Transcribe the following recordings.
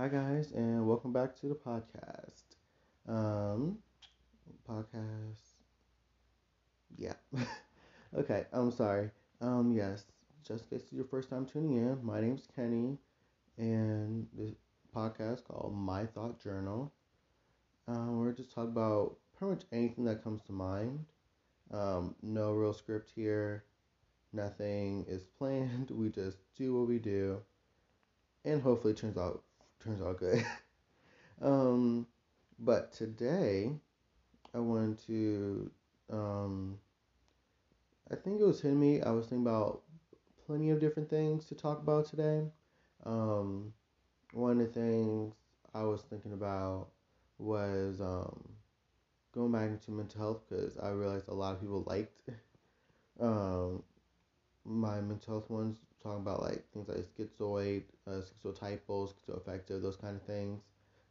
Hi guys, and welcome back to the podcast. Um, podcast. Yeah. okay. I'm sorry. Um, yes. Just in case it's your first time tuning in, my name's Kenny, and this podcast called My Thought Journal. Um, we're just talking about pretty much anything that comes to mind. Um, no real script here. Nothing is planned. We just do what we do, and hopefully it turns out turns out good. um, but today, I wanted to. Um, I think it was hitting me. I was thinking about plenty of different things to talk about today. Um, one of the things I was thinking about was um, going back into mental health because I realized a lot of people liked um, my mental health ones talking about like things like schizoid, uh, schizotypal, schizoaffective, those kind of things.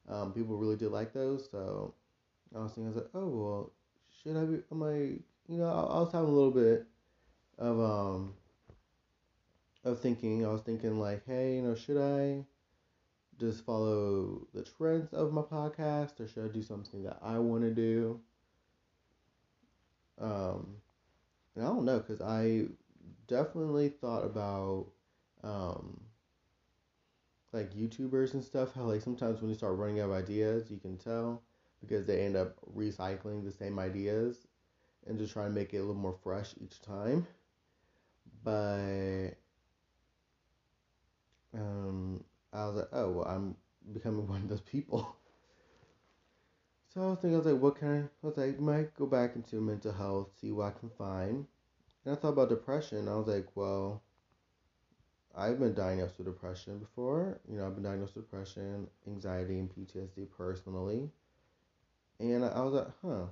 Um, people really did like those, so I was thinking, I was like, oh well, should I be? Am I? You know, I, I was having a little bit of um of thinking. I was thinking like, hey, you know, should I just follow the trends of my podcast, or should I do something that I want to do? Um, and I don't know, cause I definitely thought about um, like YouTubers and stuff. How like sometimes when you start running out of ideas, you can tell because they end up recycling the same ideas and just trying to make it a little more fresh each time. But um, I was like, oh well, I'm becoming one of those people. So I was thinking, I was like, what can I? I was like, might go back into mental health, see what I can find. And I thought about depression. I was like, well, I've been diagnosed with depression before. You know, I've been diagnosed with depression, anxiety, and PTSD personally. And I was like, huh,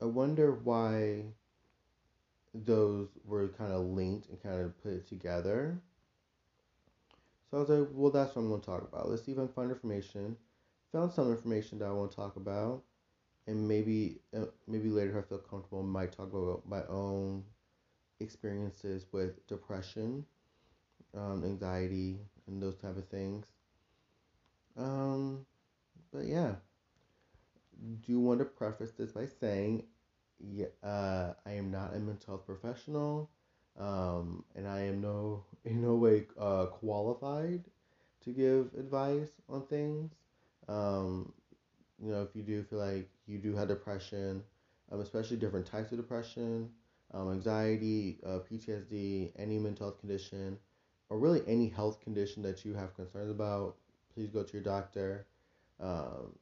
I wonder why those were kind of linked and kind of put together. So I was like, well, that's what I'm going to talk about. Let's see if I can find information. Found some information that I want to talk about. And maybe, uh, maybe later if I feel comfortable, I might talk about my own experiences with depression, um, anxiety, and those type of things. Um, but yeah, do want to preface this by saying, yeah, uh, I am not a mental health professional, um, and I am no in no way uh, qualified to give advice on things. Um, you know, if you do feel like you do have depression, um, especially different types of depression, um, anxiety, uh, PTSD, any mental health condition, or really any health condition that you have concerns about, please go to your doctor. Um,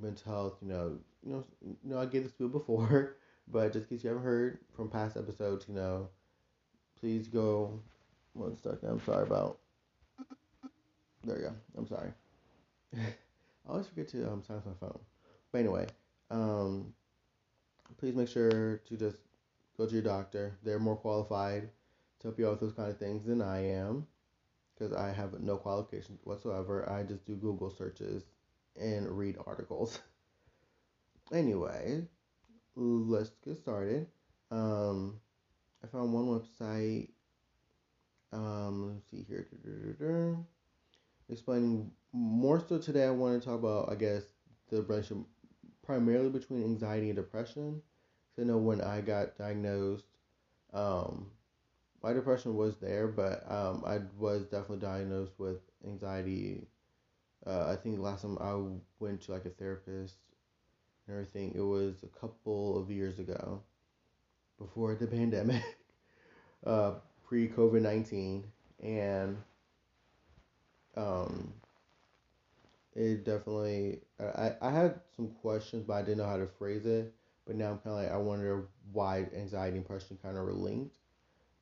mental health, you know, you know, you know, I gave this to before, but just in case you haven't heard from past episodes, you know, please go. One second, I'm sorry about. There you go. I'm sorry. I always forget to um, silence my phone. But anyway, um, please make sure to just go to your doctor. They're more qualified to help you out with those kind of things than I am because I have no qualifications whatsoever. I just do Google searches and read articles. anyway, let's get started. Um, I found one website. Um, let's see here. Explaining more so today, I want to talk about, I guess, the relationship primarily between anxiety and depression I know when I got diagnosed, um, my depression was there, but um, I was definitely diagnosed with anxiety. Uh, I think last time I went to like a therapist and everything, it was a couple of years ago, before the pandemic, uh, pre COVID nineteen, and um, it definitely I I had some questions, but I didn't know how to phrase it but now I'm kind of like, I wonder why anxiety and depression kind of are linked,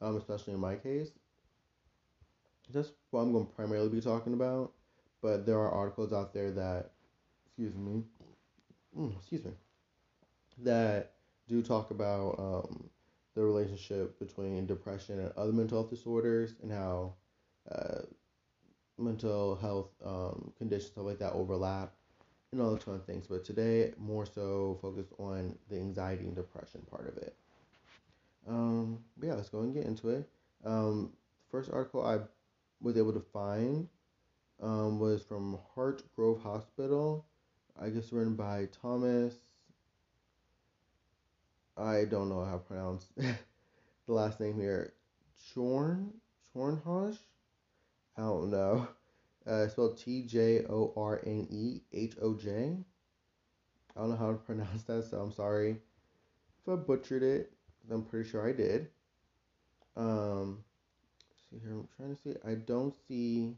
um, especially in my case. That's what I'm going to primarily be talking about. But there are articles out there that, excuse me, mm, excuse me, that do talk about um, the relationship between depression and other mental health disorders and how uh, mental health um, conditions stuff like that overlap and all those of things. But today, more so focused on the anxiety and depression part of it. Um, yeah, let's go and get into it. Um, first article I was able to find um, was from Heart Grove Hospital. I guess written by Thomas. I don't know how to pronounce the last name here. Chorn Chornhosh? I don't know. Uh, spelled T J O R N E H O J. I don't know how to pronounce that, so I'm sorry if I butchered it. I'm pretty sure I did. Um, see here, I'm trying to see. I don't see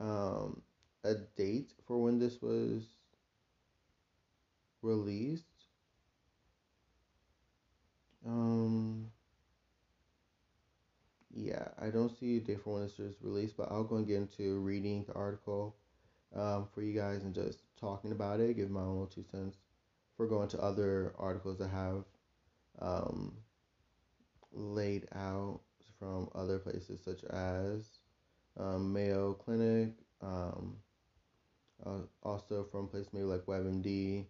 um, a date for when this was released. Um, yeah, I don't see a for when this was released, but I'll go and get into reading the article um, for you guys and just talking about it, give my own little two cents. For going to other articles that have um, laid out from other places such as um, Mayo Clinic, um, uh, also from places maybe like WebMD,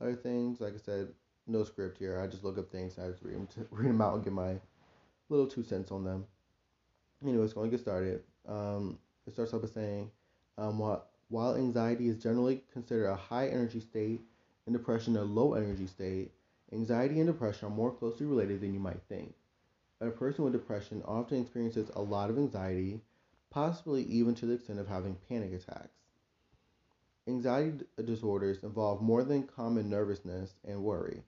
other things. Like I said, no script here. I just look up things I just read them, to, read them out and get my little two cents on them. Anyways, going to get started. Um, it starts off by saying, um, while, while anxiety is generally considered a high energy state and depression a low energy state, anxiety and depression are more closely related than you might think. A person with depression often experiences a lot of anxiety, possibly even to the extent of having panic attacks. Anxiety disorders involve more than common nervousness and worry.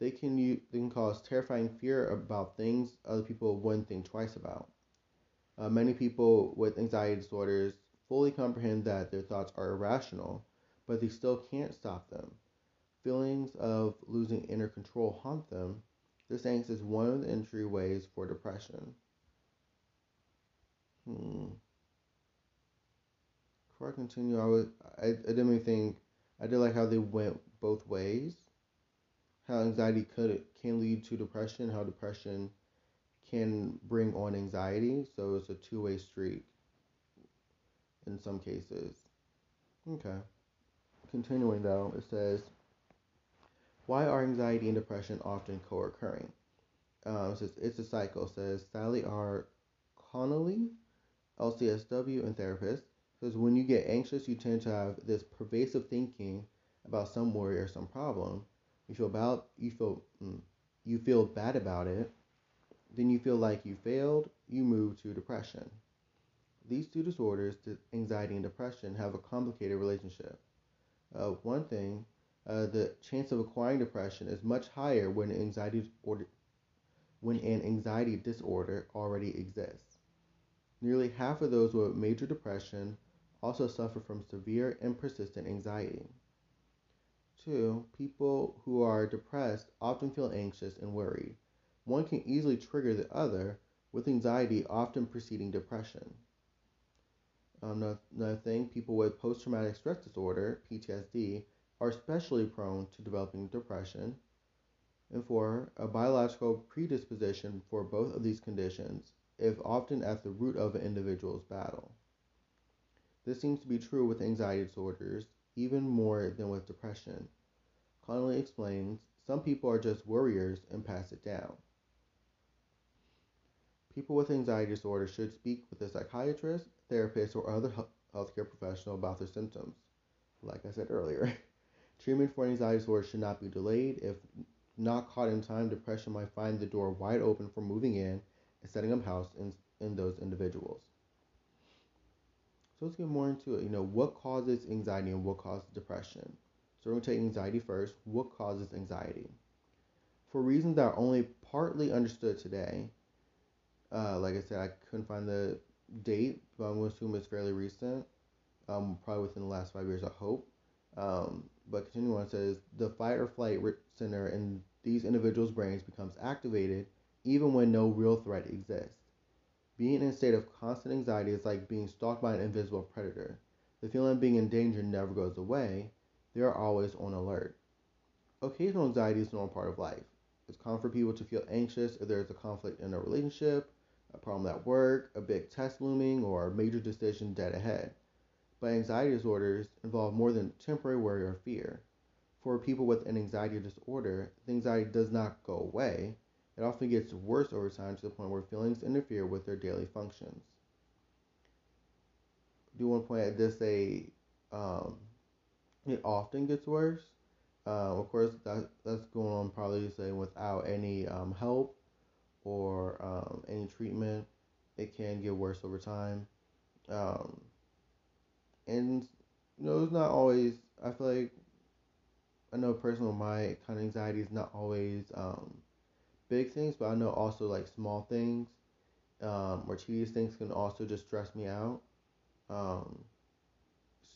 They can, they can cause terrifying fear about things other people wouldn't think twice about. Uh, many people with anxiety disorders fully comprehend that their thoughts are irrational, but they still can't stop them. Feelings of losing inner control haunt them. This angst is one of the entryways for depression. Hmm. Before I continue, I was I, I didn't even think I did like how they went both ways. How anxiety could can lead to depression, how depression can bring on anxiety. So it's a two way street in some cases. Okay. Continuing though, it says, Why are anxiety and depression often co occurring? Um, it says, it's a cycle, says Sally R. Connolly, LCSW, and therapist. Says when you get anxious, you tend to have this pervasive thinking about some worry or some problem. You feel about you feel mm, you feel bad about it, then you feel like you failed, you move to depression. These two disorders, anxiety and depression, have a complicated relationship. Uh, one thing, uh, the chance of acquiring depression is much higher when anxiety disorder, when an anxiety disorder already exists. Nearly half of those with major depression also suffer from severe and persistent anxiety. Two, people who are depressed often feel anxious and worried. One can easily trigger the other, with anxiety often preceding depression. Um, another thing, people with post traumatic stress disorder, PTSD, are especially prone to developing depression. And four, a biological predisposition for both of these conditions is often at the root of an individual's battle. This seems to be true with anxiety disorders, even more than with depression. Connolly explains some people are just worriers and pass it down. People with anxiety disorder should speak with a psychiatrist, therapist, or other healthcare professional about their symptoms. Like I said earlier, treatment for anxiety disorder should not be delayed. If not caught in time, depression might find the door wide open for moving in and setting up house in, in those individuals. So let's get more into it. You know, what causes anxiety and what causes depression? So we're going to take anxiety first. What causes anxiety? For reasons that are only partly understood today, uh, like I said, I couldn't find the date, but I'm going to assume it's fairly recent, um, probably within the last five years, I hope. Um, but continuing on, says the fight or flight center in these individuals' brains becomes activated even when no real threat exists. Being in a state of constant anxiety is like being stalked by an invisible predator. The feeling of being in danger never goes away. They are always on alert. Occasional anxiety is a normal part of life. It's common for people to feel anxious if there is a conflict in a relationship, a problem at work, a big test looming, or a major decision dead ahead. But anxiety disorders involve more than temporary worry or fear. For people with an anxiety disorder, the anxiety does not go away. It often gets worse over time to the point where feelings interfere with their daily functions. do want to point out this say um, it often gets worse. Um, of course, that that's going on probably say without any um, help or um, any treatment, it can get worse over time. Um, and you know, it's not always. I feel like I know personal my kind of anxiety is not always um, big things, but I know also like small things um, or tedious things can also just stress me out. Um,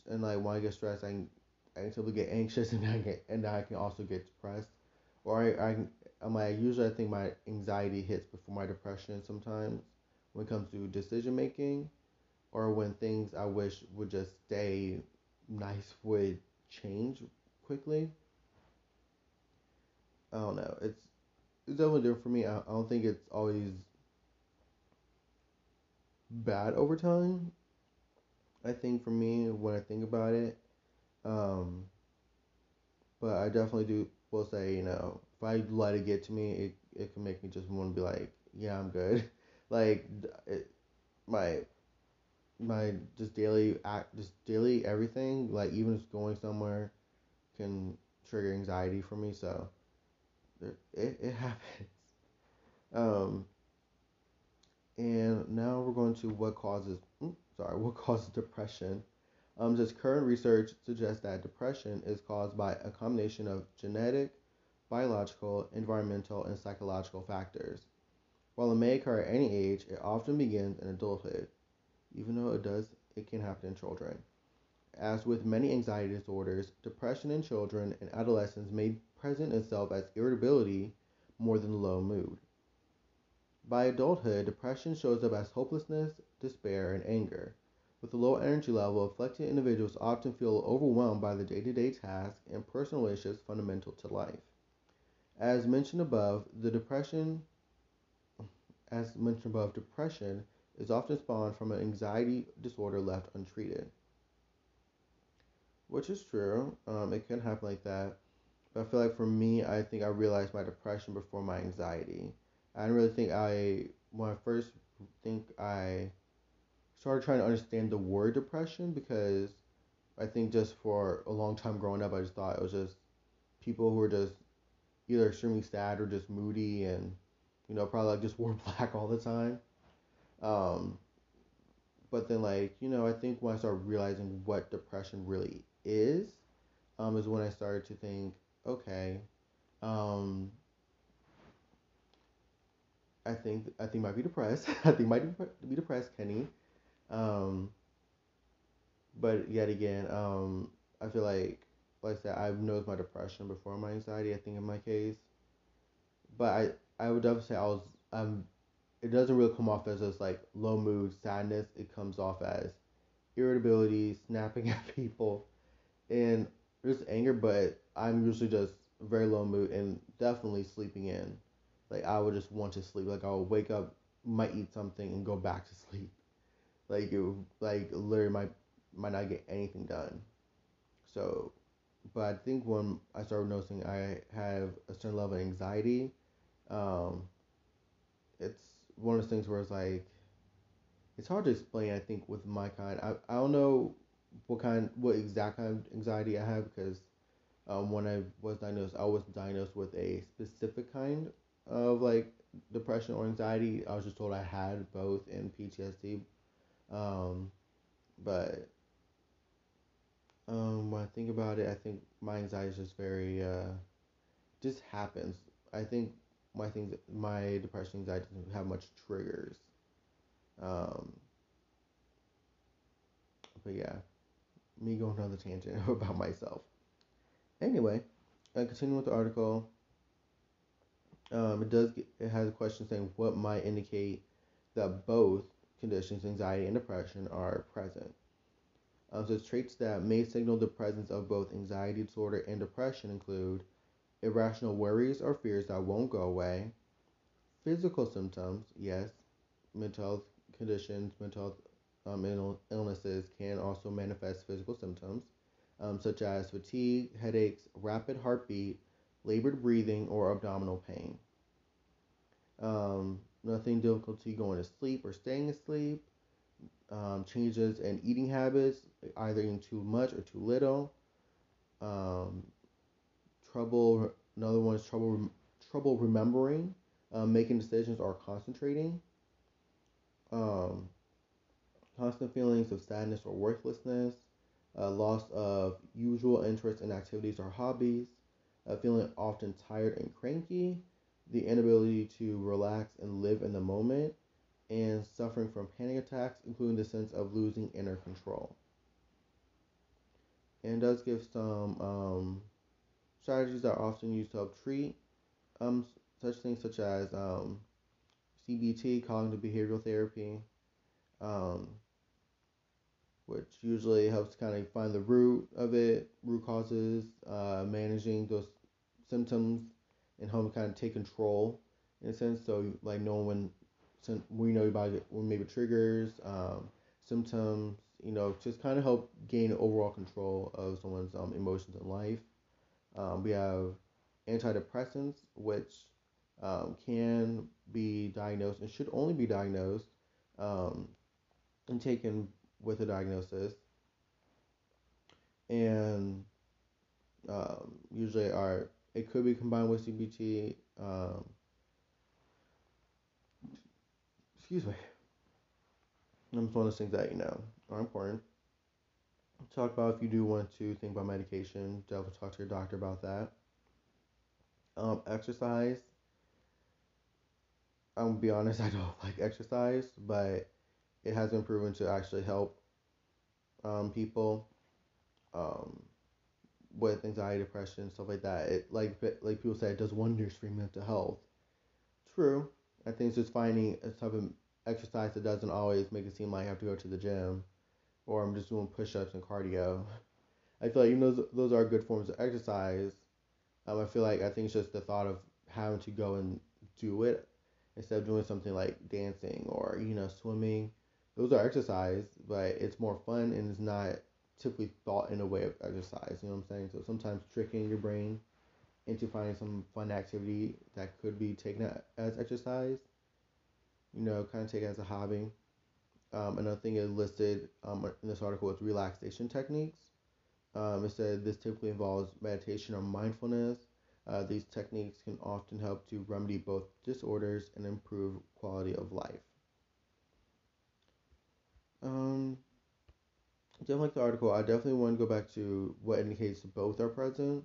and like when I get stressed, I can, I can simply get anxious and I get and I can also get depressed. Or I, I I'm like usually I think my anxiety hits before my depression sometimes when it comes to decision making or when things I wish would just stay nice would change quickly. I don't know. It's it's definitely different for me. I, I don't think it's always bad over time. I think for me when I think about it, um, but I definitely do will say you know if I let it get to me, it it can make me just want to be like yeah I'm good, like it, my my just daily act just daily everything like even just going somewhere can trigger anxiety for me so it, it, it happens. Um and now we're going to what causes sorry what causes depression. Um just current research suggests that depression is caused by a combination of genetic biological environmental and psychological factors while it may occur at any age it often begins in adulthood even though it does, it can happen in children. As with many anxiety disorders, depression in children and adolescents may present itself as irritability more than low mood. By adulthood, depression shows up as hopelessness, despair, and anger. With a low energy level, afflicted individuals often feel overwhelmed by the day to day tasks and personal issues fundamental to life. As mentioned above, the depression as mentioned above, depression is often spawned from an anxiety disorder left untreated. Which is true. Um, it can happen like that. But I feel like for me, I think I realized my depression before my anxiety. I didn't really think I, when I first think I started trying to understand the word depression because I think just for a long time growing up, I just thought it was just people who were just either extremely sad or just moody and, you know, probably like just wore black all the time. Um, but then, like, you know, I think when I started realizing what depression really is, um, is when I started to think, okay, um, I think I think might be depressed. I think might be depressed, Kenny. Um, but yet again, um, I feel like, like I said, I've noticed my depression before my anxiety. I think in my case, but I I would definitely say I was I'm it doesn't really come off as just like low mood sadness. It comes off as irritability, snapping at people, and just anger. But I'm usually just very low mood and definitely sleeping in. Like I would just want to sleep. Like I would wake up, might eat something, and go back to sleep. Like it, like literally might might not get anything done. So, but I think when I started noticing I have a certain level of anxiety, um, it's one of those things where it's like it's hard to explain. I think with my kind, I I don't know what kind, what exact kind of anxiety I have because um, when I was diagnosed, I was diagnosed with a specific kind of like depression or anxiety. I was just told I had both in PTSD, um, but um, when I think about it, I think my anxiety is just very uh, just happens. I think my things my depression anxiety doesn't have much triggers. Um, but yeah, me going on the tangent about myself. Anyway, uh, continue with the article, um, it does get, it has a question saying what might indicate that both conditions, anxiety and depression, are present. Um, so traits that may signal the presence of both anxiety disorder and depression include irrational worries or fears that won't go away, physical symptoms, yes, mental health conditions, mental health um, illnesses can also manifest physical symptoms, um, such as fatigue, headaches, rapid heartbeat, labored breathing, or abdominal pain. Um, nothing difficulty going to sleep or staying asleep, um, changes in eating habits, either eating too much or too little. Um, trouble. Another one is trouble. Trouble remembering, um, making decisions, or concentrating. Um, constant feelings of sadness or worthlessness, uh, loss of usual interest in activities or hobbies, uh, feeling often tired and cranky, the inability to relax and live in the moment, and suffering from panic attacks, including the sense of losing inner control. And does give some um, strategies that are often used to help treat um, such things such as um, CBT, cognitive behavioral therapy, um, which usually helps kind of find the root of it, root causes, uh, managing those symptoms, and help kind of take control in a sense. So like knowing when we know about it, maybe triggers, um, symptoms, you know, just kind of help gain overall control of someone's um, emotions in life. Um, we have antidepressants, which um, can be diagnosed and should only be diagnosed um, and taken with a diagnosis. And um, usually are it could be combined with CBT. Um, excuse me. I'm just one of those things that you know are important. Talk about if you do want to think about medication. Definitely talk to your doctor about that. Um, exercise. I'm gonna be honest, I don't like exercise, but it has been proven to actually help um, people um, with anxiety, depression, stuff like that. It like like people say, it does wonders for mental health. True. I think it's just finding a type of exercise that doesn't always make it seem like I have to go to the gym, or I'm just doing push-ups and cardio. I feel like even those those are good forms of exercise. Um, I feel like I think it's just the thought of having to go and do it instead of doing something like dancing or you know swimming those are exercise, but it's more fun and it's not typically thought in a way of exercise. You know what I'm saying? So sometimes tricking your brain into finding some fun activity that could be taken as exercise. You know, kind of take it as a hobby. Um, another thing is listed um, in this article is relaxation techniques. Um, it said this typically involves meditation or mindfulness. Uh, these techniques can often help to remedy both disorders and improve quality of life. Um, definitely like the article. I definitely want to go back to what indicates both are present.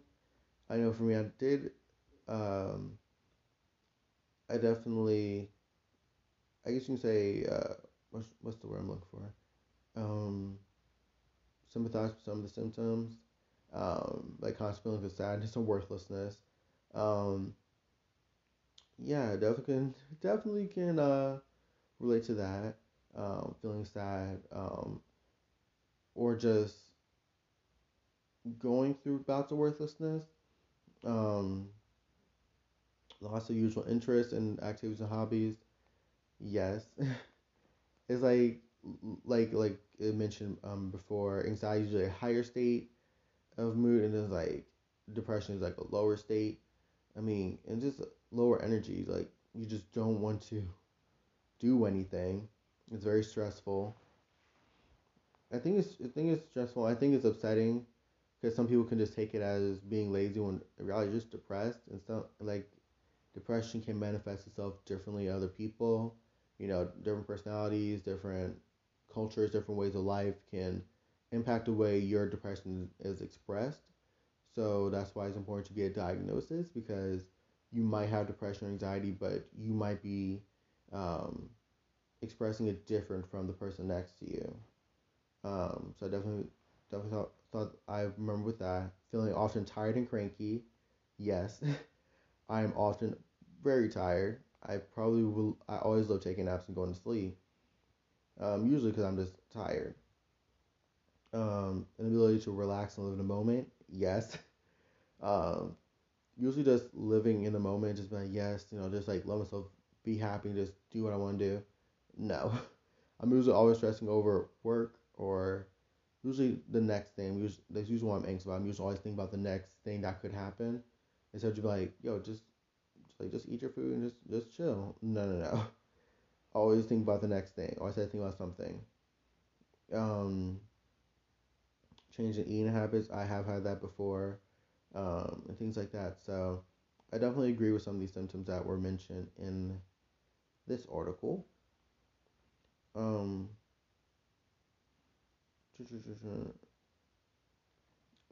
I know for me, I did. Um, I definitely. I guess you can say. Uh, what's what's the word I'm looking for? Um, sympathize with some of the symptoms, um, like constant feelings of sadness and worthlessness. Um, yeah, definitely can definitely can uh, relate to that um, feeling sad, um, or just going through bouts of worthlessness, um, loss of usual interest in activities and hobbies. Yes, it's like like like it mentioned um, before. Anxiety is a higher state of mood, and then like depression is like a lower state. I mean, and just lower energy. Like you just don't want to do anything. It's very stressful. I think it's I think it's stressful. I think it's upsetting because some people can just take it as being lazy when in reality just depressed and stuff. Like depression can manifest itself differently in other people. You know, different personalities, different cultures, different ways of life can impact the way your depression is expressed. So that's why it's important to get a diagnosis because you might have depression or anxiety, but you might be um, expressing it different from the person next to you. Um, so definitely definitely thought I remember with that feeling often tired and cranky. Yes, I am often very tired. I probably will. I always love taking naps and going to sleep. Um, usually because I'm just tired. Um, inability to relax and live in the moment. Yes. um, usually just living in the moment, just like, yes, you know, just like let myself be happy, just do what I want to do. No. I'm usually always stressing over work or usually the next thing. Usually, that's usually what I'm anxious about. I'm usually always thinking about the next thing that could happen. Instead of just like, yo, just, just like just eat your food and just just chill. No, no, no. Always think about the next thing. Always think about something. um, changing eating habits. I have had that before, um, and things like that. So I definitely agree with some of these symptoms that were mentioned in this article. Um,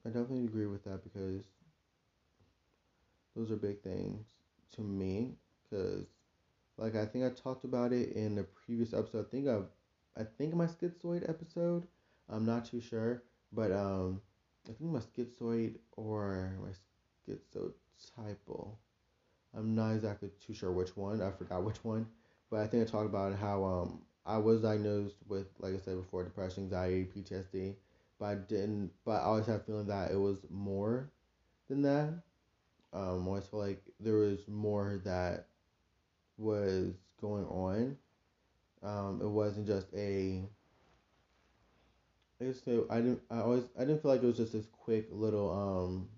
I definitely agree with that because those are big things to me. Because, like, I think I talked about it in a previous episode. I think I, I think my schizoid episode. I'm not too sure, but um, I think my schizoid or my schizotypal. I'm not exactly too sure which one. I forgot which one, but I think I talked about how um I was diagnosed with, like I said before, depression, anxiety, PTSD, but I didn't. But I always had a feeling that it was more than that. Um, I always felt like there was more that was going on. Um, it wasn't just a. I guess I didn't. I always. I didn't feel like it was just this quick little um.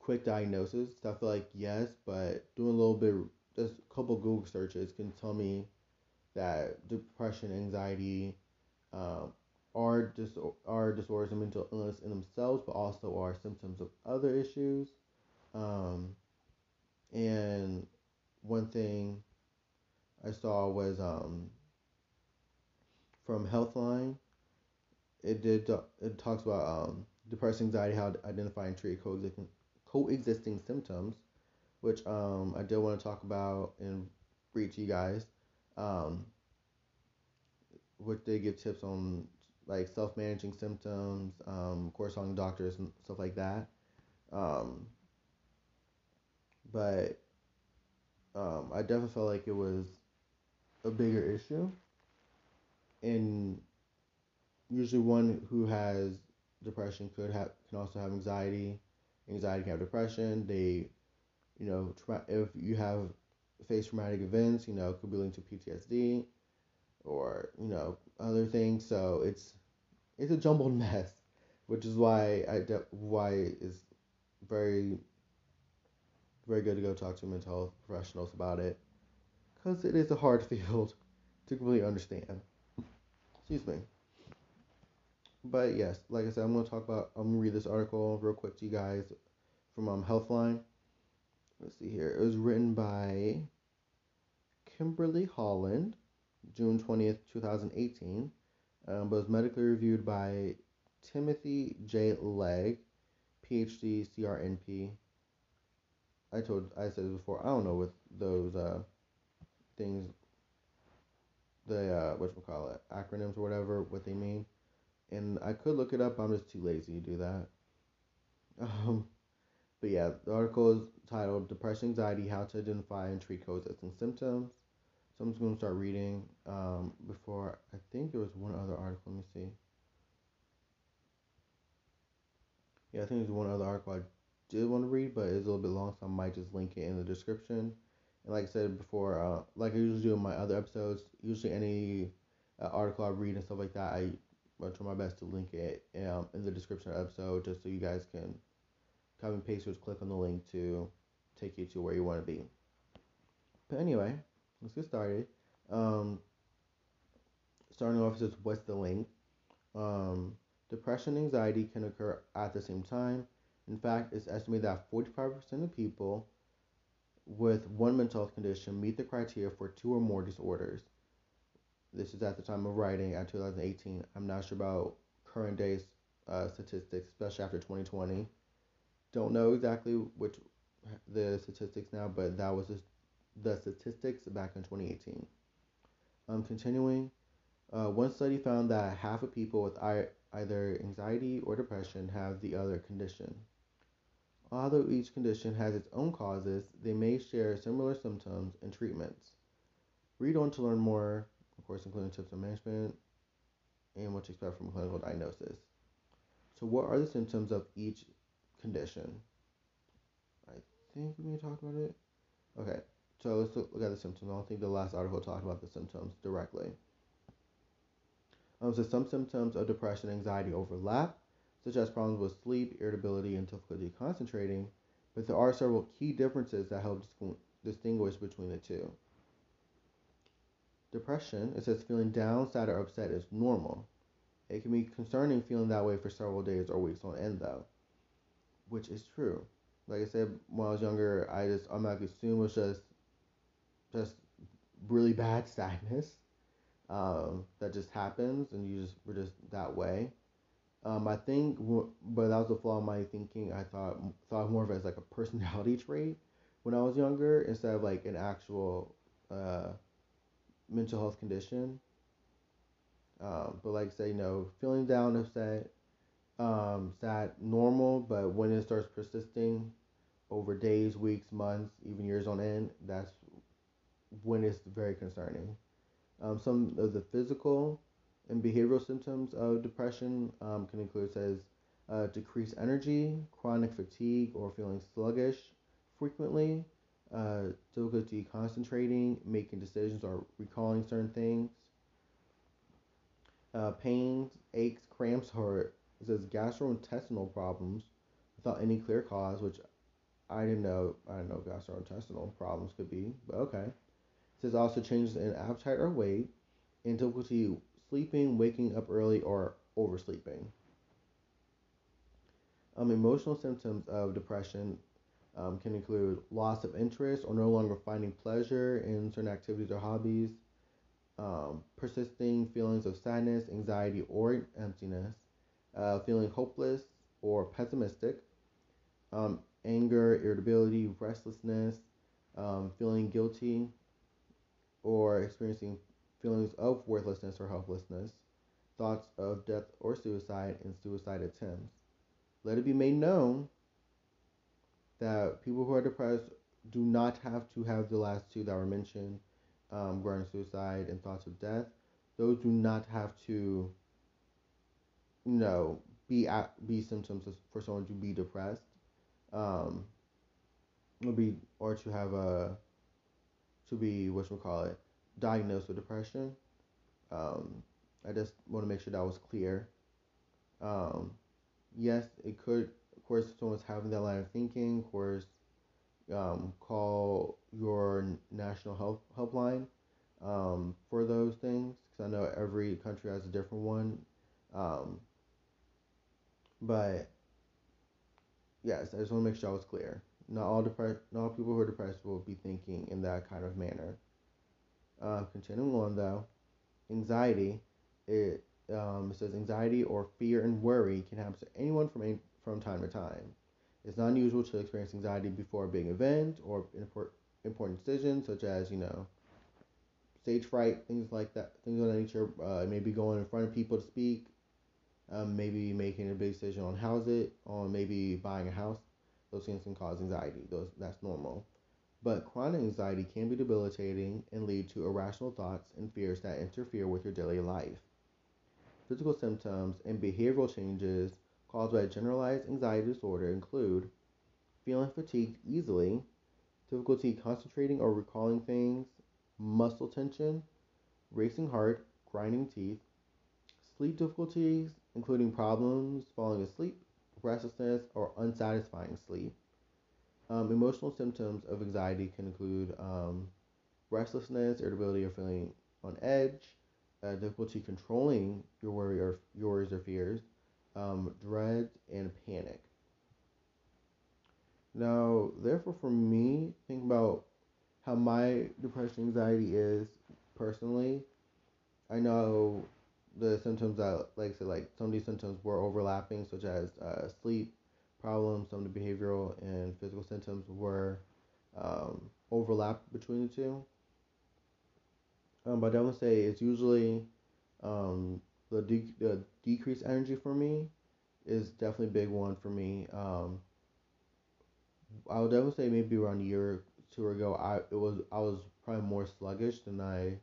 Quick diagnosis. So I feel like yes, but doing a little bit, just a couple Google searches can tell me that depression, anxiety, um, are dis- are disorders of mental illness in themselves, but also are symptoms of other issues. Um, and one thing I saw was um, from Healthline. It did. It talks about um, depression, anxiety, how to identify and treat coexisting coexisting symptoms, which um, I did want to talk about and read to you guys um, which they give tips on like self-managing symptoms, um, corresponding doctors and stuff like that. Um, but um, I definitely felt like it was a bigger issue, and usually one who has depression could have can also have anxiety. Anxiety can have depression. They, you know, tra- if you have face traumatic events, you know, could be linked to PTSD or you know other things. So it's it's a jumbled mess, which is why I de- why it's very very good to go talk to mental health professionals about it, because it is a hard field to completely understand. Excuse me. But yes, like I said, I'm gonna talk about. I'm gonna read this article real quick to you guys from um, Healthline. Let's see here. It was written by Kimberly Holland June 20th, 2018, um, but was medically reviewed by Timothy J. Legg, PhD, CRNP. I told, I said before, I don't know what those uh, things, the, uh, what call it, acronyms or whatever, what they mean. And I could look it up, I'm just too lazy to do that. Um, but yeah, the article is titled Depression, Anxiety, How to Identify and Treat Coexisting Symptoms. So I'm just going to start reading um, before. I think there was one other article. Let me see. Yeah, I think there's one other article I did want to read, but it's a little bit long, so I might just link it in the description. And like I said before, uh, like I usually do in my other episodes, usually any uh, article I read and stuff like that, I, I try my best to link it um, in the description of the episode just so you guys can copy and paste just click on the link to take you to where you want to be. But anyway, let's get started. Um, starting off says, what's the link? Um, depression and anxiety can occur at the same time. In fact, it's estimated that 45% of people with one mental health condition meet the criteria for two or more disorders. This is at the time of writing at 2018. I'm not sure about current day uh, statistics, especially after 2020. Don't know exactly which the statistics now, but that was just the statistics back in 2018. Um, continuing, uh, one study found that half of people with either anxiety or depression have the other condition. Although each condition has its own causes, they may share similar symptoms and treatments. Read on to learn more, of course, including tips on management and what to expect from a clinical diagnosis. So, what are the symptoms of each condition? I think we need to talk about it. Okay, so let's look, at the symptoms. I don't think the last article talked about the symptoms directly. Um, so some symptoms of depression and anxiety overlap, such as problems with sleep, irritability, and difficulty concentrating, but there are several key differences that help distinguish between the two. depression, it says feeling down, sad, or upset is normal. It can be concerning feeling that way for several days or weeks on end, though, which is true. Like I said, when I was younger, I just automatically assumed it was just, just really bad sadness um, that just happens, and you just were just that way. Um, I think, but that was the flaw in my thinking. I thought thought more of it as like a personality trait when I was younger instead of like an actual uh, mental health condition. Um, but like I say, you know, feeling down, upset, um, sad, normal. But when it starts persisting over days, weeks, months, even years on end, that's when it's very concerning. Um, some of the physical and behavioral symptoms of depression um, can include says uh, decreased energy, chronic fatigue, or feeling sluggish frequently, uh, difficulty concentrating, making decisions, or recalling certain things, uh, pains, aches, cramps, or it says gastrointestinal problems without any clear cause, which I didn't know. I didn't know gastrointestinal problems could be, but okay. It says also changes in appetite or weight, and difficulty sleeping, waking up early, or oversleeping. Um, emotional symptoms of depression um, can include loss of interest or no longer finding pleasure in certain activities or hobbies, um, persisting feelings of sadness, anxiety, or emptiness, uh, feeling hopeless or pessimistic, um, anger, irritability, restlessness, um, feeling guilty, or experiencing feelings of worthlessness or helplessness, thoughts of death or suicide, and suicide attempts. Let it be made known that people who are depressed do not have to have the last two that were mentioned um, regarding suicide and thoughts of death. Those do not have to, know, be at, be symptoms for someone to be depressed, um, or be or to have a to be what we call it diagnosed with depression. Um, I just want to make sure that was clear. Um, yes, it could, of course, if someone's having that line of thinking, of course, um, call your national health helpline um, for those things because I know every country has a different one. Um, but yes, I just want to make sure I was clear. Not all depressed, not all people who are depressed will be thinking in that kind of manner. Uh, continuing on though, anxiety, it, um, it says anxiety or fear and worry can happen to anyone from any, from time to time. It's not unusual to experience anxiety before a big event or important important decisions, such as you know stage fright, things like that, things of that nature. Uh, maybe going in front of people to speak, um, maybe making a big decision on house it, or maybe buying a house. Those things can cause anxiety. Those that's normal. But chronic anxiety can be debilitating and lead to irrational thoughts and fears that interfere with your daily life. Physical symptoms and behavioral changes caused by generalized anxiety disorder include feeling fatigued easily, difficulty concentrating or recalling things, muscle tension, racing heart, grinding teeth, sleep difficulties, including problems falling asleep, restlessness, or unsatisfying sleep, um, emotional symptoms of anxiety can include um, restlessness, irritability, or feeling on edge, uh, difficulty controlling your worry or worries or fears, um, dread, and panic. Now, therefore, for me, think about how my depression anxiety is personally. I know the symptoms that, like I said, like some of these symptoms were overlapping, such as uh, sleep, problems, some of the behavioral and physical symptoms were um, overlap between the two. Um, but I would say it's usually um, the, de- the decreased energy for me is definitely a big one for me. Um, I would definitely say maybe around a year or two ago, I it was I was probably more sluggish than I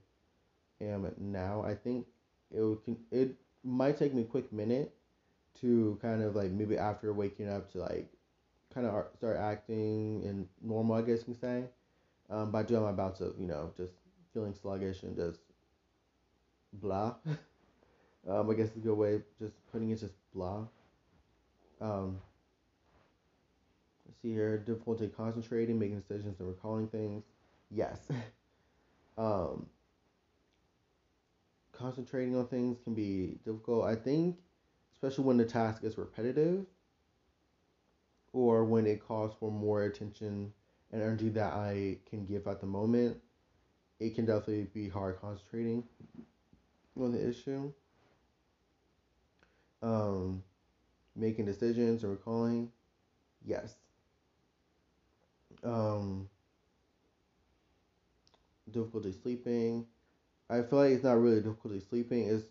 am now. I think it would, it might take me a quick minute to kind of like maybe after waking up to like kind of start acting and normal, I guess you can say. Um, but I do have my bouts of, you know, just feeling sluggish and just blah. um, I guess it's a good way of just putting it just blah. Um, let's see here, difficulty concentrating, making decisions, and recalling things. Yes. um, concentrating on things can be difficult. I think, especially when the task is repetitive or when it calls for more attention and energy that I can give at the moment, it can definitely be hard concentrating on the issue. Um, making decisions and recalling, yes. Um, difficulty sleeping. I feel like it's not really difficulty sleeping. It's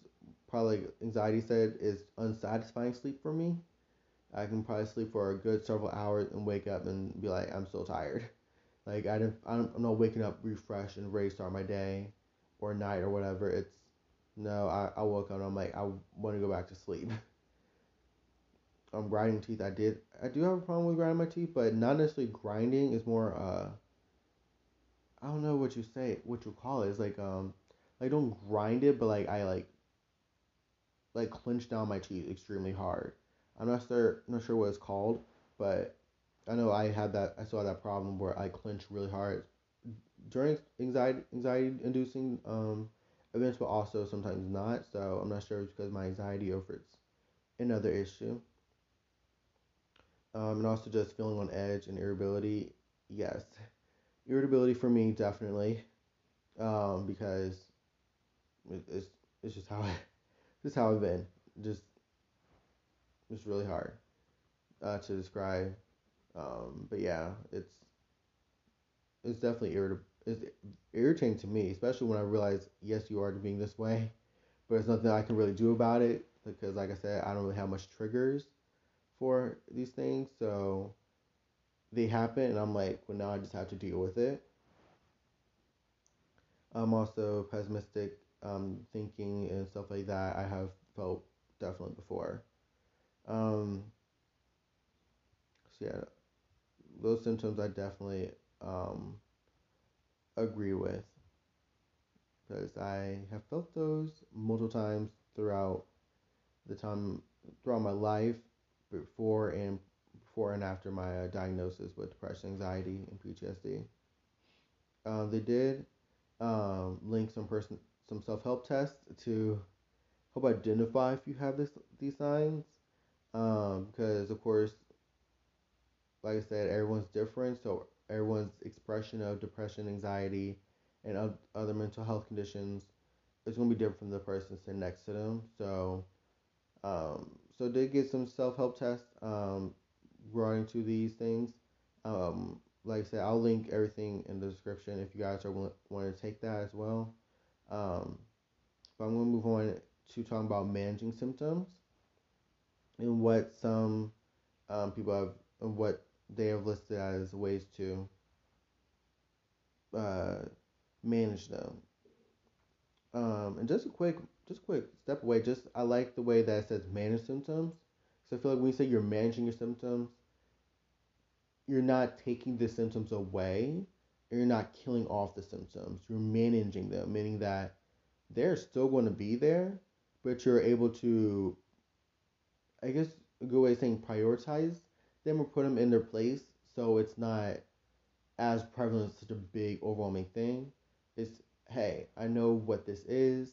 probably anxiety said is unsatisfying sleep for me. I can probably sleep for a good several hours and wake up and be like, I'm so tired. Like I didn't, I'm not waking up refreshed and ready to start my day, or night or whatever. It's no, I, I woke up and I'm like, I want to go back to sleep. I'm grinding teeth. I did, I do have a problem with grinding my teeth, but not necessarily grinding. It's more, uh, I don't know what you say, what you call it. It's like, um, I don't grind it, but like I like, like clench down my teeth extremely hard. I'm not sure, not sure what it's called, but I know I had that. I saw that problem where I clench really hard during anxiety anxiety inducing um, events, but also sometimes not. So I'm not sure it's because my anxiety if it's another issue. Um, and also just feeling on edge and irritability. Yes, irritability for me definitely, um, because it's it's just how I, just how I've been. Just it's really hard uh, to describe. Um, but yeah, it's it's definitely irritable. It's irritating to me, especially when I realize yes, you are being this way, but there's nothing I can really do about it because, like I said, I don't really have much triggers for these things, so they happen, and I'm like, well, now I just have to deal with it. I'm also pessimistic um, thinking and stuff like that. I have felt definitely before. Um, so yeah, those symptoms I definitely um, agree with because I have felt those multiple times throughout the time throughout my life before and before and after my uh, diagnosis with depression, anxiety, and PTSD. Um, they did um, link some person some self help tests to help identify if you have this these signs. Um, because of course, like I said, everyone's different, so everyone's expression of depression, anxiety, and other mental health conditions is going to be different from the person sitting next to them. So, um, so did get some self help tests um, regarding to these things. Um, like I said, I'll link everything in the description if you guys are want to take that as well. Um, but I'm going to move on to talking about managing symptoms and what some um, people have, what they have listed as ways to uh, manage them. Um, and just a quick, just a quick step away. Just I like the way that it says manage symptoms. So I feel like when you say you're managing your symptoms, you're not taking the symptoms away, you're not killing off the symptoms. You're managing them, meaning that they're still going to be there, but you're able to, I guess, a good way of saying prioritize them or put them in their place so it's not as prevalent such a big overwhelming thing. It's hey, I know what this is.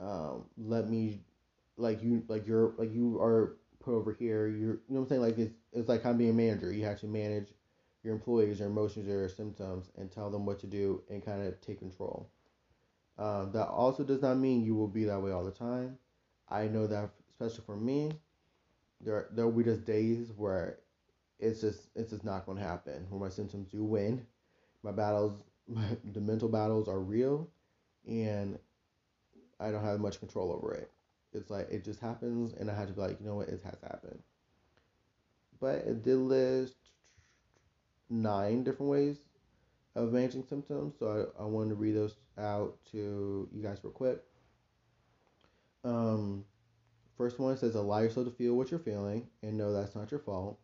Um, let me like you like you're like you are put over here. You're you know what I'm saying? Like it's it's like I'm being a manager. You have to manage your employees, your emotions, your symptoms, and tell them what to do and kind of take control. Um, that also does not mean you will be that way all the time. I know that, especially for me, there there will be just days where it's just it's just not going to happen. Where my symptoms do win, my battles, my, the mental battles are real, and I don't have much control over it. It's like it just happens, and I had to be like, you know what, it has happened. But it did list nine different ways of managing symptoms, so I, I wanted to read those out to you guys real quick. Um, first one says allow yourself to feel what you're feeling and know that's not your fault.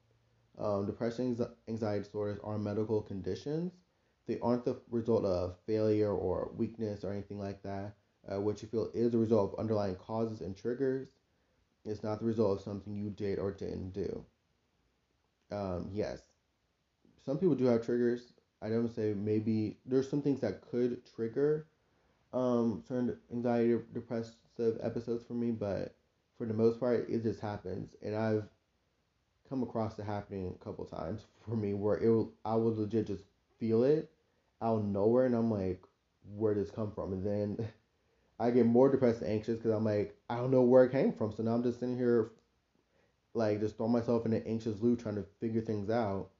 Um, depression, anxiety disorders are medical conditions. They aren't the result of failure or weakness or anything like that. Uh, what you feel is a result of underlying causes and triggers. It's not the result of something you did or didn't do. Um, yes, some people do have triggers. I don't say maybe there's some things that could trigger um certain anxiety or depressive episodes for me, but for the most part, it just happens, and I've come across it happening a couple times for me where it will, I will legit just feel it out of nowhere, and I'm like, where did this come from? And then I get more depressed and anxious because I'm like, I don't know where it came from. So now I'm just sitting here, like, just throwing myself in an anxious loop trying to figure things out,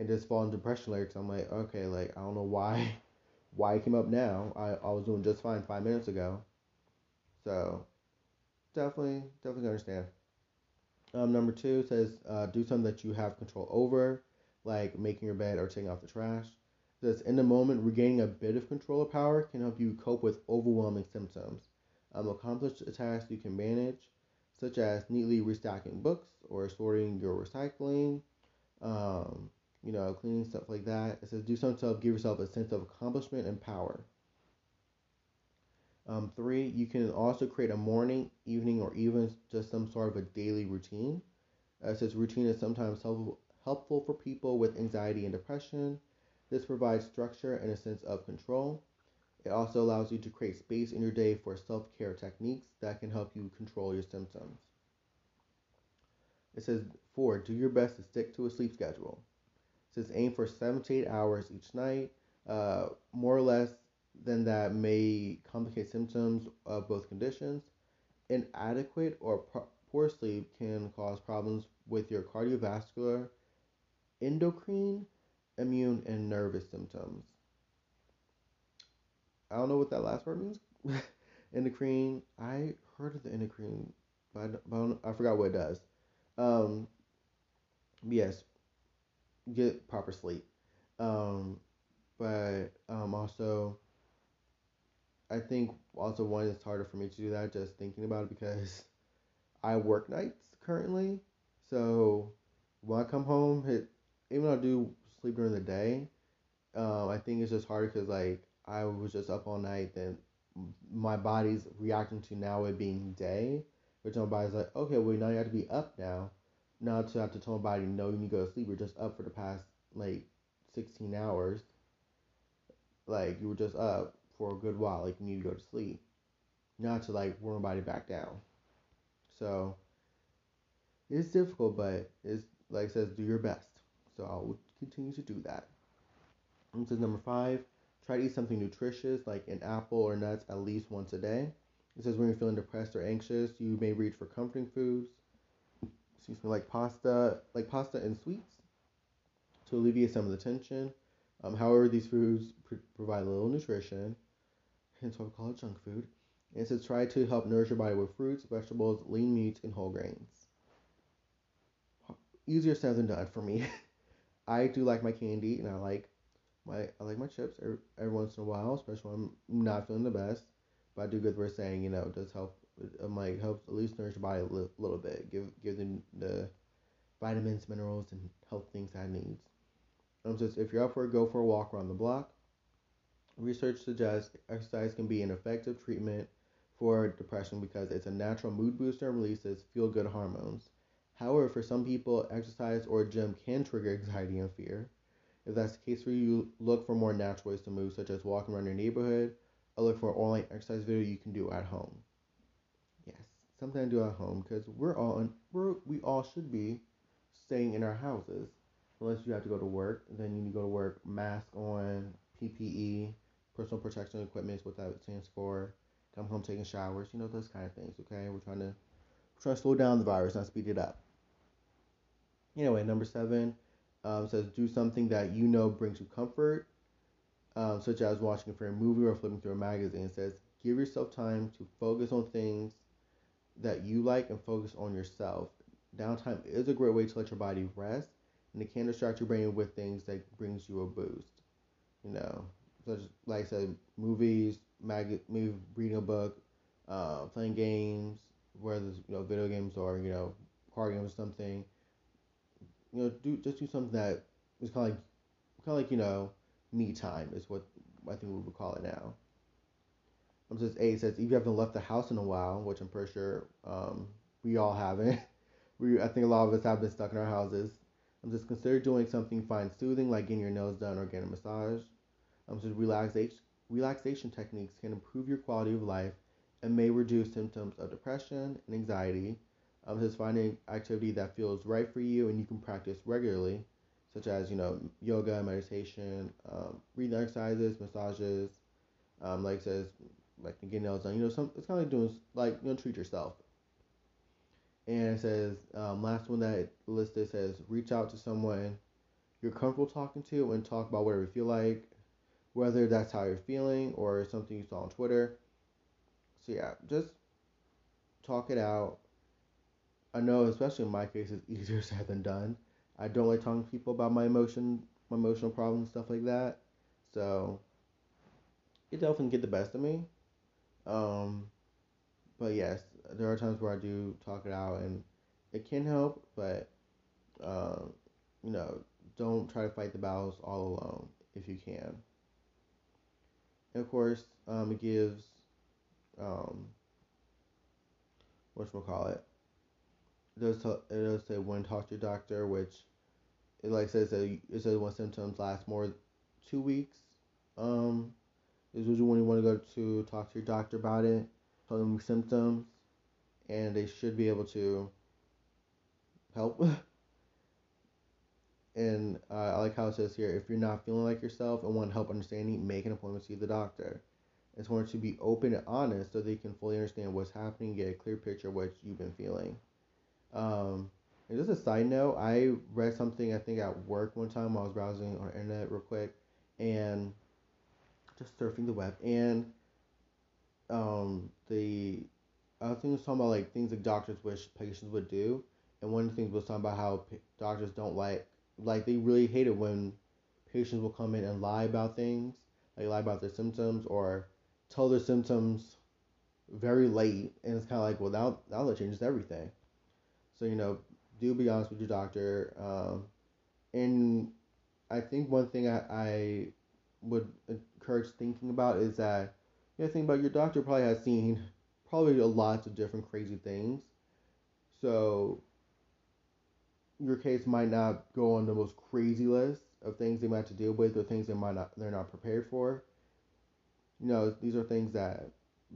and just fall into depression later. Because I'm like, okay, like I don't know why, why it came up now. I I was doing just fine five minutes ago. So definitely, definitely understand. Um, number two says uh, do something that you have control over, like making your bed or taking out the trash. It says in the moment, regaining a bit of control or power can help you cope with overwhelming symptoms. Um, accomplish a task you can manage, such as neatly restacking books or sorting your recycling, um, you know, cleaning stuff like that. It says do something to help give yourself a sense of accomplishment and power. Um, three, you can also create a morning, evening, or even just some sort of a daily routine. Uh, since routine is sometimes helpful, helpful for people with anxiety and depression, this provides structure and a sense of control. It also allows you to create space in your day for self care techniques that can help you control your symptoms. It says, four, do your best to stick to a sleep schedule. Says, aim for seven to eight hours each night. Uh, more or less than that may complicate symptoms of both conditions. Inadequate or poor sleep can cause problems with your cardiovascular, endocrine, immune, and nervous symptoms. I don't know what that last word means. endocrine. I heard of the endocrine, but I, but I forgot what it does. Um, yes, get proper sleep. Um, but um, also I think also one it's harder for me to do that just thinking about it because I work nights currently. So when I come home, it, even though I do sleep during the day, um, I think it's just harder because like I was just up all night. Then my body's reacting to now it being day, which my body's like, okay, well now you have to be up now. Now to have to tell my body no, you need to go to sleep. You're just up for the past like 16 hours. Like you were just up for a good while. Like you need to go to sleep, not to like wear my body back down. So it's difficult, but it's like it says, do your best. So I'll continue to do that. And says number five, try to eat something nutritious like an apple or nuts at least once a day. It says when you're feeling depressed or anxious, you may reach for comforting foods. Excuse me, like pasta, like pasta and sweets, to alleviate some of the tension. Um, however, these foods pr- provide little nutrition, hence why we call it junk food. And says try to help nourish your body with fruits, vegetables, lean meats, and whole grains. Easier said than done for me. I do like my candy, and I like my I like my chips every, every once in a while, especially when I'm not feeling the best. But I do good for saying, you know, it does help. It might help at least nourish your body a little, little bit. Give give them the vitamins, minerals, and health things that it needs. Um, so if you're up for it, go for a walk around the block. Research suggests exercise can be an effective treatment for depression because it's a natural mood booster and releases feel good hormones. However, for some people, exercise or gym can trigger anxiety and fear. If that's the case for you, look for more natural ways to move, such as walking around your neighborhood, or look for an online exercise video you can do at home. Something to do at home because we're all we're, we all should be staying in our houses, unless you have to go to work. Then you need to go to work, mask on, PPE, personal protection equipment is what that stands for. Come home taking showers, you know those kind of things. Okay, we're trying to we're trying to slow down the virus, not speed it up. Anyway, number seven um, says do something that you know brings you comfort, um, such as watching a favorite movie or flipping through a magazine. It says give yourself time to focus on things that you like and focus on yourself. Downtime is a great way to let your body rest, and it can distract your brain with things that brings you a boost. You know, such like I said, movies, mag, reading a book, uh, playing games, whether it's, you know video games or you know card games or something. You know, do just do something that is kind of like kind of like you know me time is what I think we would call it now. Um, says A says if you haven't left the house in a while, which I'm pretty sure um, we all haven't. we I think a lot of us have been stuck in our houses. I'm just consider doing something fine soothing like getting your nails done or getting a massage. Um, just relaxation relaxation techniques can improve your quality of life and may reduce symptoms of depression and anxiety. Um, just finding activity that feels right for you and you can practice regularly, such as you know yoga, meditation, um, breathing exercises, massages, um, like says like getting nails done. You know, some it's kind of like doing like you know treat yourself. And it says um, last one that listed says reach out to someone you're comfortable talking to and talk about whatever you feel like, whether that's how you're feeling or something you saw on Twitter. So yeah, just talk it out. I know, especially in my case, it's easier said than done. I don't like talking to people about my emotion, my emotional problems, stuff like that. So it definitely get the best of me. Um, but yes, there are times where I do talk it out, and it can help. But um, you know, don't try to fight the battles all alone if you can. And of course, um, it gives um, what call it. It does, t- it does say when talk to your doctor, which it like says that it says when symptoms last more two weeks. Um, is usually when you want to go to talk to your doctor about it, tell them symptoms, and they should be able to help. and uh, I like how it says here, if you're not feeling like yourself and want help understanding, make an appointment to see the doctor. It's important to be open and honest so they can fully understand what's happening, get a clear picture of what you've been feeling. Um, and just a side note, I read something I think at work one time while I was browsing on internet real quick and just surfing the web and um, the other thing was talking about like things that doctors wish patients would do, and one of the things was talking about how doctors don't like like they really hate it when patients will come in and lie about things, like lie about their symptoms or tell their symptoms very late, and it's kind of like, well, now that changes everything. So you know, do be honest with your doctor. Um, and I think one thing I, I would encourage thinking about is that you know, think about your doctor probably has seen probably a lots of different crazy things. So your case might not go on the most crazy list of things they might have to deal with or things they might not they're not prepared for. You know, these are things that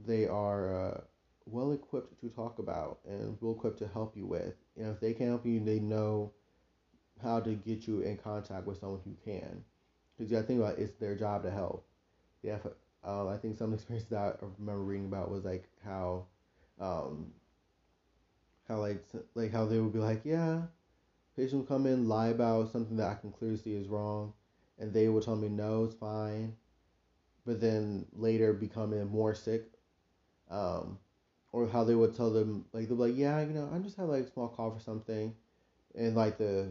they are uh, well equipped to talk about and well equipped to help you with. Know, if they can help you, they know how to get you in contact with someone who can. Because you got to think about it, it's their job to help. Yeah, um, I think some experience that I remember reading about was like how, um, how like like how they would be like, yeah, patient will come in lie about something that I can clearly see is wrong, and they will tell me no, it's fine, but then later becoming more sick, um, or how they would tell them like they're like, yeah, you know, I just had like a small cough or something, and like the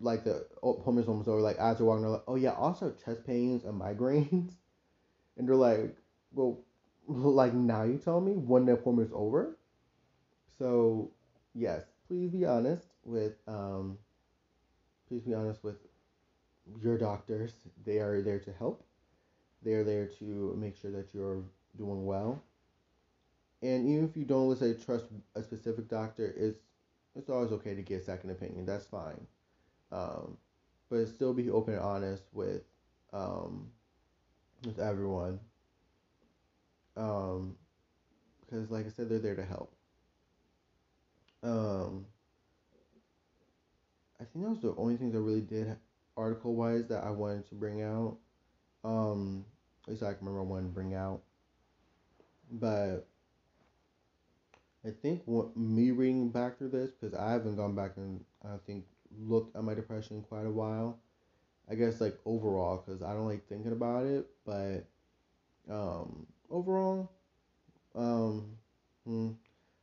like the appointment's almost over. Like as they're walking, they're like, "Oh yeah, also chest pains and migraines," and they're like, "Well, like now you tell me when the appointment's over." So yes, please be honest with um. Please be honest with your doctors. They are there to help. They are there to make sure that you're doing well. And even if you don't, let's say, trust a specific doctor, it's it's always okay to get second opinion. That's fine um, but still be open and honest with um, with everyone. Um, because like I said, they're there to help. Um, I think that was the only things I really did article wise that I wanted to bring out. Um, at least I can remember one bring out. But I think what, me reading back through this because I haven't gone back and I think looked at my depression in quite a while. I guess like overall, because I don't like thinking about it, but um, overall, um, hmm,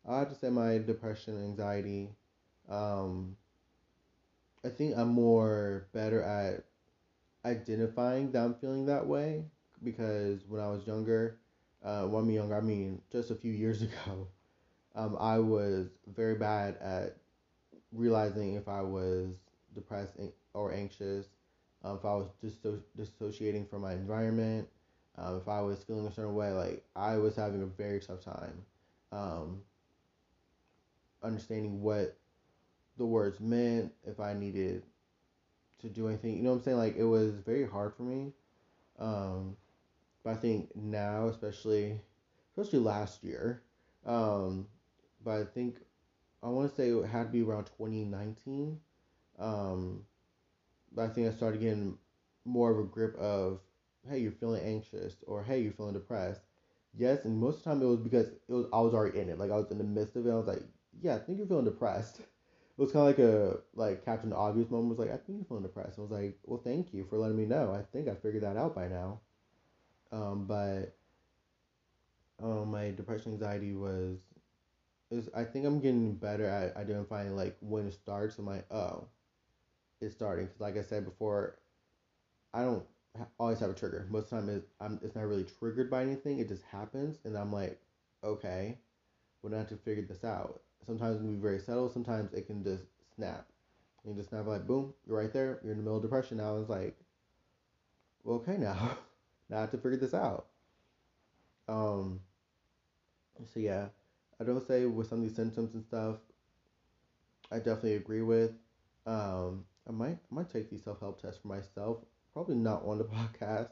I have to say my depression, anxiety. Um, I think I'm more better at identifying that I'm feeling that way because when I was younger, uh, when I mean younger, I mean just a few years ago, um, I was very bad at realizing if I was depressed or anxious, um, if I was disso- dissociating from my environment, um, if I was feeling a certain way, like I was having a very tough time um, understanding what the words meant, if I needed to do anything. You know what I'm saying? Like it was very hard for me. Um, but I think now, especially, especially last year, um, but I think I want to say it had to be around 2019. Um, I think I started getting more of a grip of, hey, you're feeling anxious, or hey, you're feeling depressed. Yes, and most of the time it was because it was I was already in it. Like I was in the midst of it. I was like, yeah, I think you're feeling depressed. It was kind of like a like Captain Obvious moment. Was like, I think you're feeling depressed. I was like, well, thank you for letting me know. I think I figured that out by now. Um, but um, my depression anxiety was is I think I'm getting better at identifying like when it starts. I'm like, oh, it's starting. Because like I said before, I don't always have a trigger. Most of the time, is I'm it's not really triggered by anything. It just happens, and I'm like, okay, I have to figure this out. Sometimes it can be very subtle. Sometimes it can just snap. You just snap like boom, you're right there. You're in the middle of depression now. It's like, well, okay now. now I have to figure this out. Um. So yeah, I don't say with some of these symptoms and stuff. I definitely agree with. Um, I might I might take these self help tests for myself. Probably not on the podcast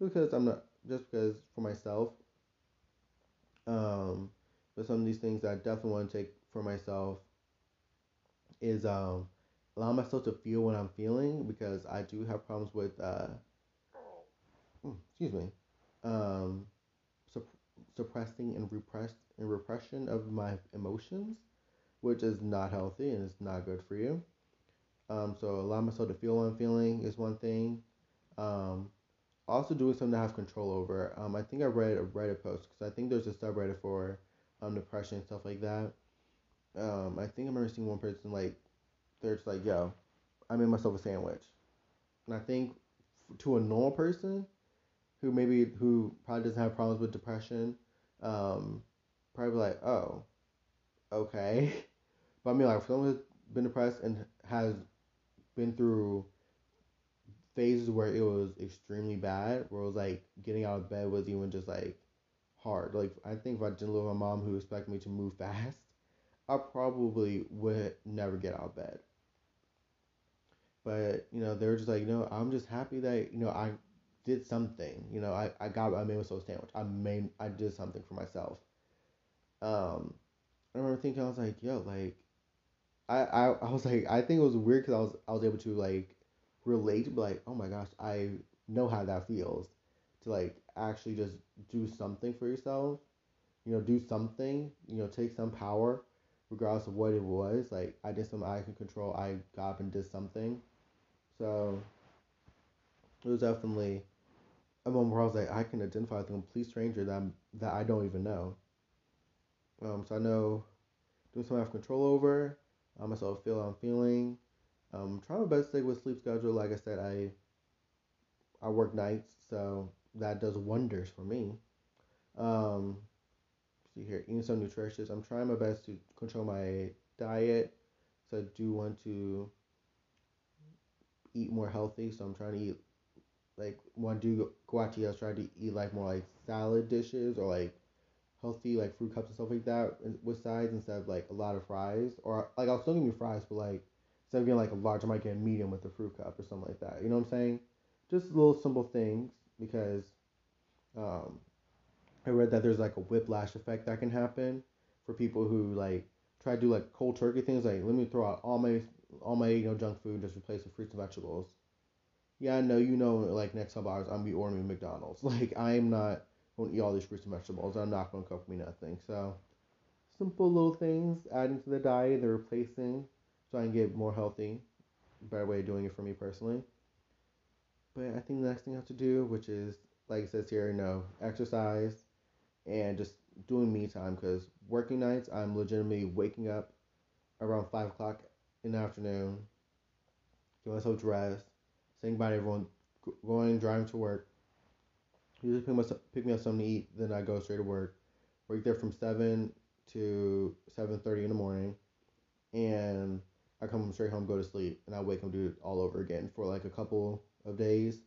because I'm not just because for myself. Um, but some of these things I definitely want to take for myself is um allow myself to feel what I'm feeling because I do have problems with uh hmm, excuse me um suppressing and repressed and repression of my emotions, which is not healthy and it's not good for you. Um, so allow myself to feel what I'm feeling is one thing. Um, also doing something I have control over. Um, I think I read a Reddit post because I think there's a subreddit for um, depression and stuff like that. Um, I think I remember seeing one person like, they're just like, yo, I made myself a sandwich. And I think to a normal person who maybe, who probably doesn't have problems with depression, um, probably like, oh, okay. But I mean, like, if someone has been depressed and has been through phases where it was extremely bad, where it was like getting out of bed was even just like hard. Like I think if I didn't live with my mom who expected me to move fast, I probably would never get out of bed. But you know, they're just like, know, I'm just happy that you know I did something. You know, I, I got I made myself a sandwich. I made I did something for myself. Um, I remember thinking I was like, yo, like, I I, I was like, I think it was weird because I was I was able to like relate, but like, oh my gosh, I know how that feels to like actually just do something for yourself. You know, do something. You know, take some power, regardless of what it was. Like I did something I can control. I got up and did something. So it was definitely a moment where I was like, I can identify with a complete stranger that I'm, that I don't even know. Um, so I know doing something I have control over. I myself feel I'm feeling. Um, try my best to stay with sleep schedule. Like I said, I I work nights, so that does wonders for me. Um, see here, eating some nutritious. I'm trying my best to control my diet. So I do want to eat more healthy. So I'm trying to eat like do out to eat, I try to eat like more like salad dishes or like healthy like fruit cups and stuff like that with sides instead of like a lot of fries. Or like I'll still give me fries, but like instead of getting like a large, I might get a medium with a fruit cup or something like that. You know what I'm saying? Just little simple things because um, I read that there's like a whiplash effect that can happen for people who like try to do like cold turkey things. Like let me throw out all my all my you know junk food, just replace with fruits and vegetables. Yeah, I know you know like next couple hours I'm gonna be ordering McDonald's. Like I am not gonna eat all these fruits and vegetables. I'm not gonna cook me nothing. So simple little things adding to the diet, they're replacing so I can get more healthy. Better way of doing it for me personally. But I think the next thing I have to do, which is like it says here, you know, exercise and just doing me time because working nights I'm legitimately waking up around five o'clock in the afternoon, getting myself dressed, saying bye to everyone, going driving to work. Usually pick, myself, pick me up something to eat, then I go straight to work. Work there from seven to seven thirty in the morning, and I come straight home, go to sleep, and I wake up do it all over again for like a couple of days.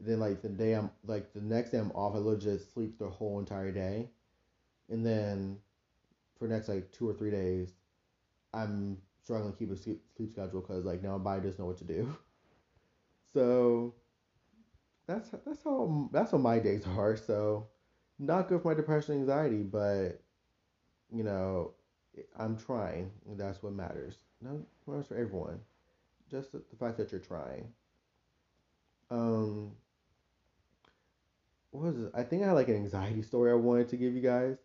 Then like the day I'm like the next day I'm off, I just sleep the whole entire day, and then for next like two or three days, I'm struggling to keep a sleep, sleep schedule because like now my body doesn't know what to do. So that's that's how that's how my days are. So not good for my depression and anxiety, but you know, I'm trying. That's what matters. No matters for everyone. Just the, fact that you're trying. Um, what was? I think I had like an anxiety story I wanted to give you guys.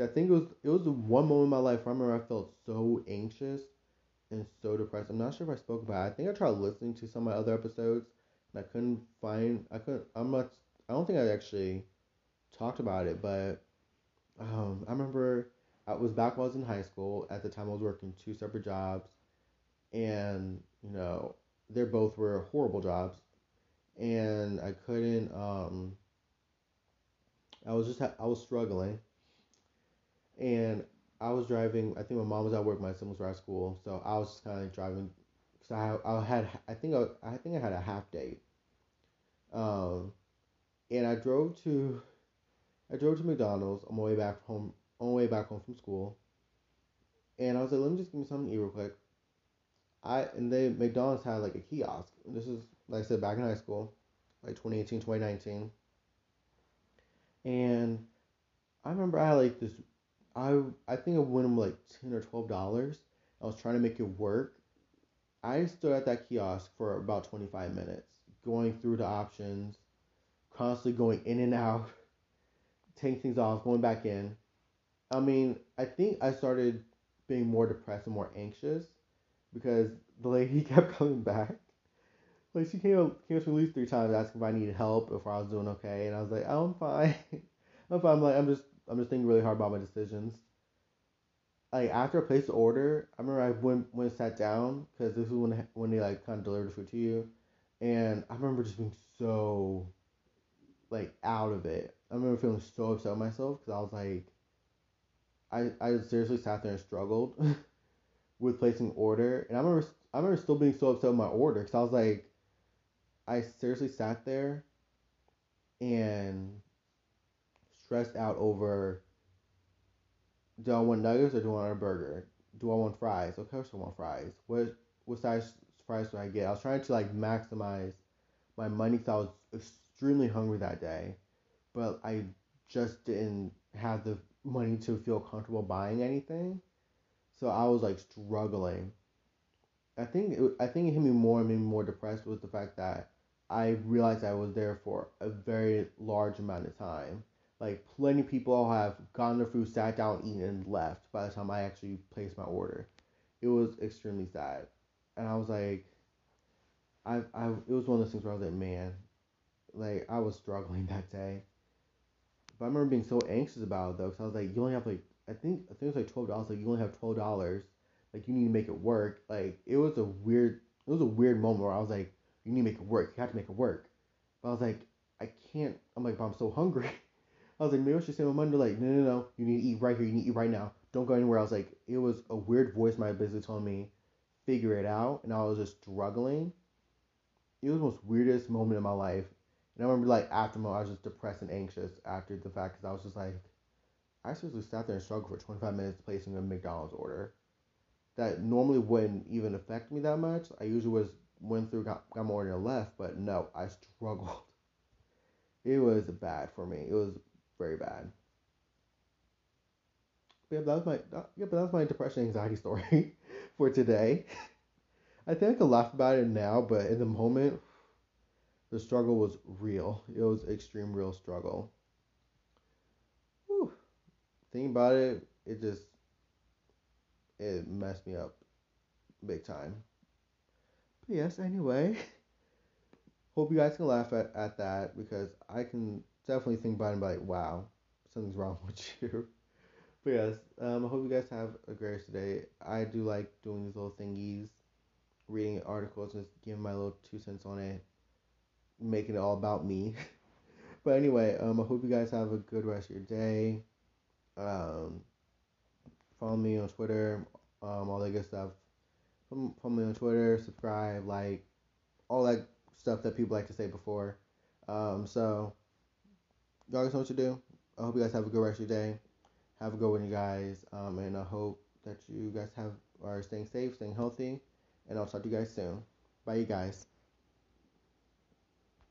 I think it was it was the one moment in my life I remember I felt so anxious and so depressed. I'm not sure if I spoke about it. I think I tried listening to some of my other episodes and I couldn't find I couldn't I'm not I don't think I actually talked about it, but um, I remember I was back when I was in high school. At the time I was working two separate jobs and, you know, they both were horrible jobs and I couldn't um I was just I was struggling and I was driving. I think my mom was at work, my siblings were at school, so I was just kind of driving. Cause I I had I think I, I think I had a half date. Um, and I drove to, I drove to McDonald's on my way back home on my way back home from school. And I was like, let me just give me something to eat real quick. I and they McDonald's had like a kiosk. This is like I said back in high school, like 2018, 2019. And I remember I had like this I I think I won him like ten or twelve dollars. I was trying to make it work. I stood at that kiosk for about twenty five minutes, going through the options, constantly going in and out, taking things off, going back in. I mean, I think I started being more depressed and more anxious because the lady kept coming back. Like she came came to at least three times asking if I needed help, if I was doing okay, and I was like, oh, I'm fine. I'm fine. I'm like, I'm just I'm just thinking really hard about my decisions. Like after I placed the order, I remember I went went sat down because this is when when they like kind of delivered the food to you, and I remember just being so like out of it. I remember feeling so upset with myself because I was like, I I seriously sat there and struggled with placing order, and I remember I remember still being so upset with my order because I was like, I seriously sat there and stressed out over do I want nuggets or do I want a burger? Do I want fries? Of course I want fries. What what size fries do I get? I was trying to like maximize my money because I was extremely hungry that day, but I just didn't have the money to feel comfortable buying anything. So I was like struggling. I think it, I think it hit me more and made me more depressed was the fact that I realized I was there for a very large amount of time like plenty of people have gotten their food, sat down, eaten, and left by the time I actually placed my order. It was extremely sad, and I was like, I, I, it was one of those things where I was like, man, like I was struggling that day. But I remember being so anxious about it though, because I was like, you only have like, I think, I think it was like twelve dollars. Like you only have twelve dollars. Like you need to make it work. Like it was a weird, it was a weird moment where I was like, you need to make it work. You have to make it work. But I was like, I can't. I'm like, but I'm so hungry. I was like, maybe I should say my Monday, like, no, no, no, you need to eat right here. You need to eat right now. Don't go anywhere. I was like, it was a weird voice my basically told me, figure it out. And I was just struggling. It was the most weirdest moment in my life. And I remember, like, after I was just depressed and anxious after the fact, because I was just like, I seriously sat there and struggled for 25 minutes placing a McDonald's order. That normally wouldn't even affect me that much. I usually was went through, got, got my order and left, but no, I struggled. It was bad for me. It was very bad. Yeah, that was my yeah, but that was my depression anxiety story for today. I think I can laugh about it now, but in the moment, the struggle was real. It was extreme, real struggle. Whew. Thinking about it, it just it messed me up big time. But yes, anyway. Hope you guys can laugh at, at that because I can definitely think about it and be like, wow, something's wrong with you. but yes, um, I hope you guys have a great day. I do like doing these little thingies, reading articles, and just giving my little two cents on it, making it all about me. but anyway, um, I hope you guys have a good rest of your day. Um, follow me on Twitter, um, all that good stuff. Follow me on Twitter, subscribe, like, all that stuff that people like to say before. Um, so y'all guys know what to do. I hope you guys have a good rest of your day. Have a good one, you guys. Um, and I hope that you guys have are staying safe, staying healthy. And I'll talk to you guys soon. Bye, you guys.